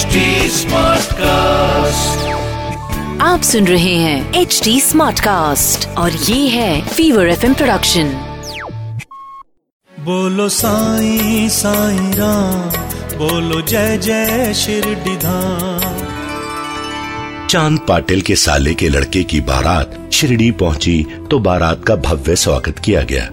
HD Smartcast. आप सुन रहे हैं एच डी स्मार्ट कास्ट और ये है फीवर एफ़ प्रोडक्शन बोलो साईं साईं राम बोलो जय जय शिरडी धाम चाँद पाटिल के साले के लड़के की बारात शिरडी पहुँची तो बारात का भव्य स्वागत किया गया।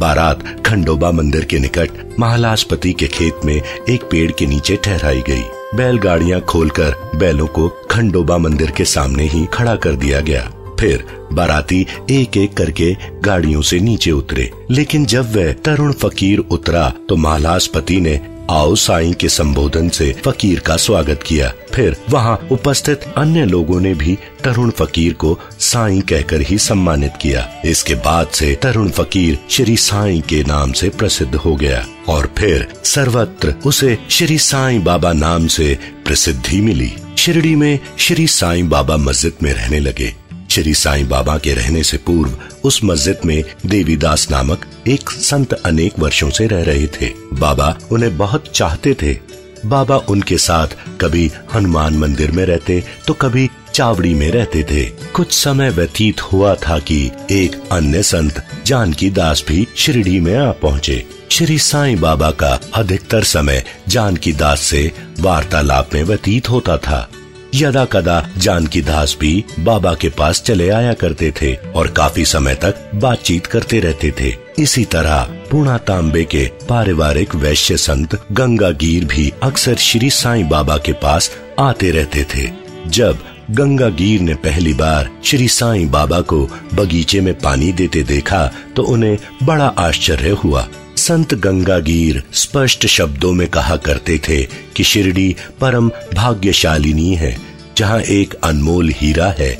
बारात खंडोबा मंदिर के निकट महालाशपति के खेत में एक पेड़ के नीचे ठहराई गई। बैलगाड़ियाँ खोलकर बैलों को खंडोबा मंदिर के सामने ही खड़ा कर दिया गया। फिर बाराती एक एक करके गाड़ियों से नीचे उतरे। लेकिन जब वह तरुण फकीर उतरा तो महालाशपति ने आओ साई के संबोधन से फकीर का स्वागत किया। फिर वहाँ उपस्थित अन्य लोगों ने भी तरुण फकीर को साई कहकर ही सम्मानित किया। इसके बाद से तरुण फकीर श्री साई के नाम से प्रसिद्ध हो गया और फिर सर्वत्र उसे श्री साई बाबा नाम से प्रसिद्धि मिली। शिरडी में श्री साईं बाबा मस्जिद में रहने लगे। श्री साईं बाबा के रहने से पूर्व उस मस्जिद में देवीदास नामक एक संत अनेक वर्षों से रह रहे थे। बाबा उन्हें बहुत चाहते थे। बाबा उनके साथ कभी हनुमान मंदिर में रहते तो कभी चावड़ी में रहते थे। कुछ समय व्यतीत हुआ था कि एक अन्य संत जानकी दास भी शिरडी में आ पहुँचे। श्री साईं बाबा का अधिकतर समय जानकी दास से वार्तालाप में व्यतीत होता था। यदा कदा जानकी दास भी बाबा के पास चले आया करते थे और काफ़ी समय तक बातचीत करते रहते थे। इसी तरह पूर्णा तांबे के पारिवारिक वैश्य संत गंगा गिर भी अक्सर श्री साईं बाबा के पास आते रहते थे। जब गंगा गिर ने पहली बार श्री साईं बाबा को बगीचे में पानी देते देखा तो उन्हें बड़ा आश्चर्य हुआ। संत गंगागीर स्पष्ट शब्दों में कहा करते थे कि शिरडी परम भाग्यशालिनी है, जहाँ एक अनमोल हीरा है।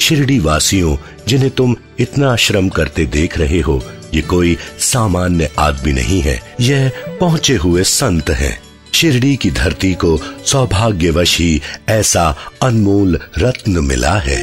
शिरडी वासियों, जिन्हें तुम इतना श्रम करते देख रहे हो, ये कोई सामान्य आदमी नहीं है, यह पहुँचे हुए संत हैं। शिरडी की धरती को सौभाग्यवश ही ऐसा अनमोल रत्न मिला है।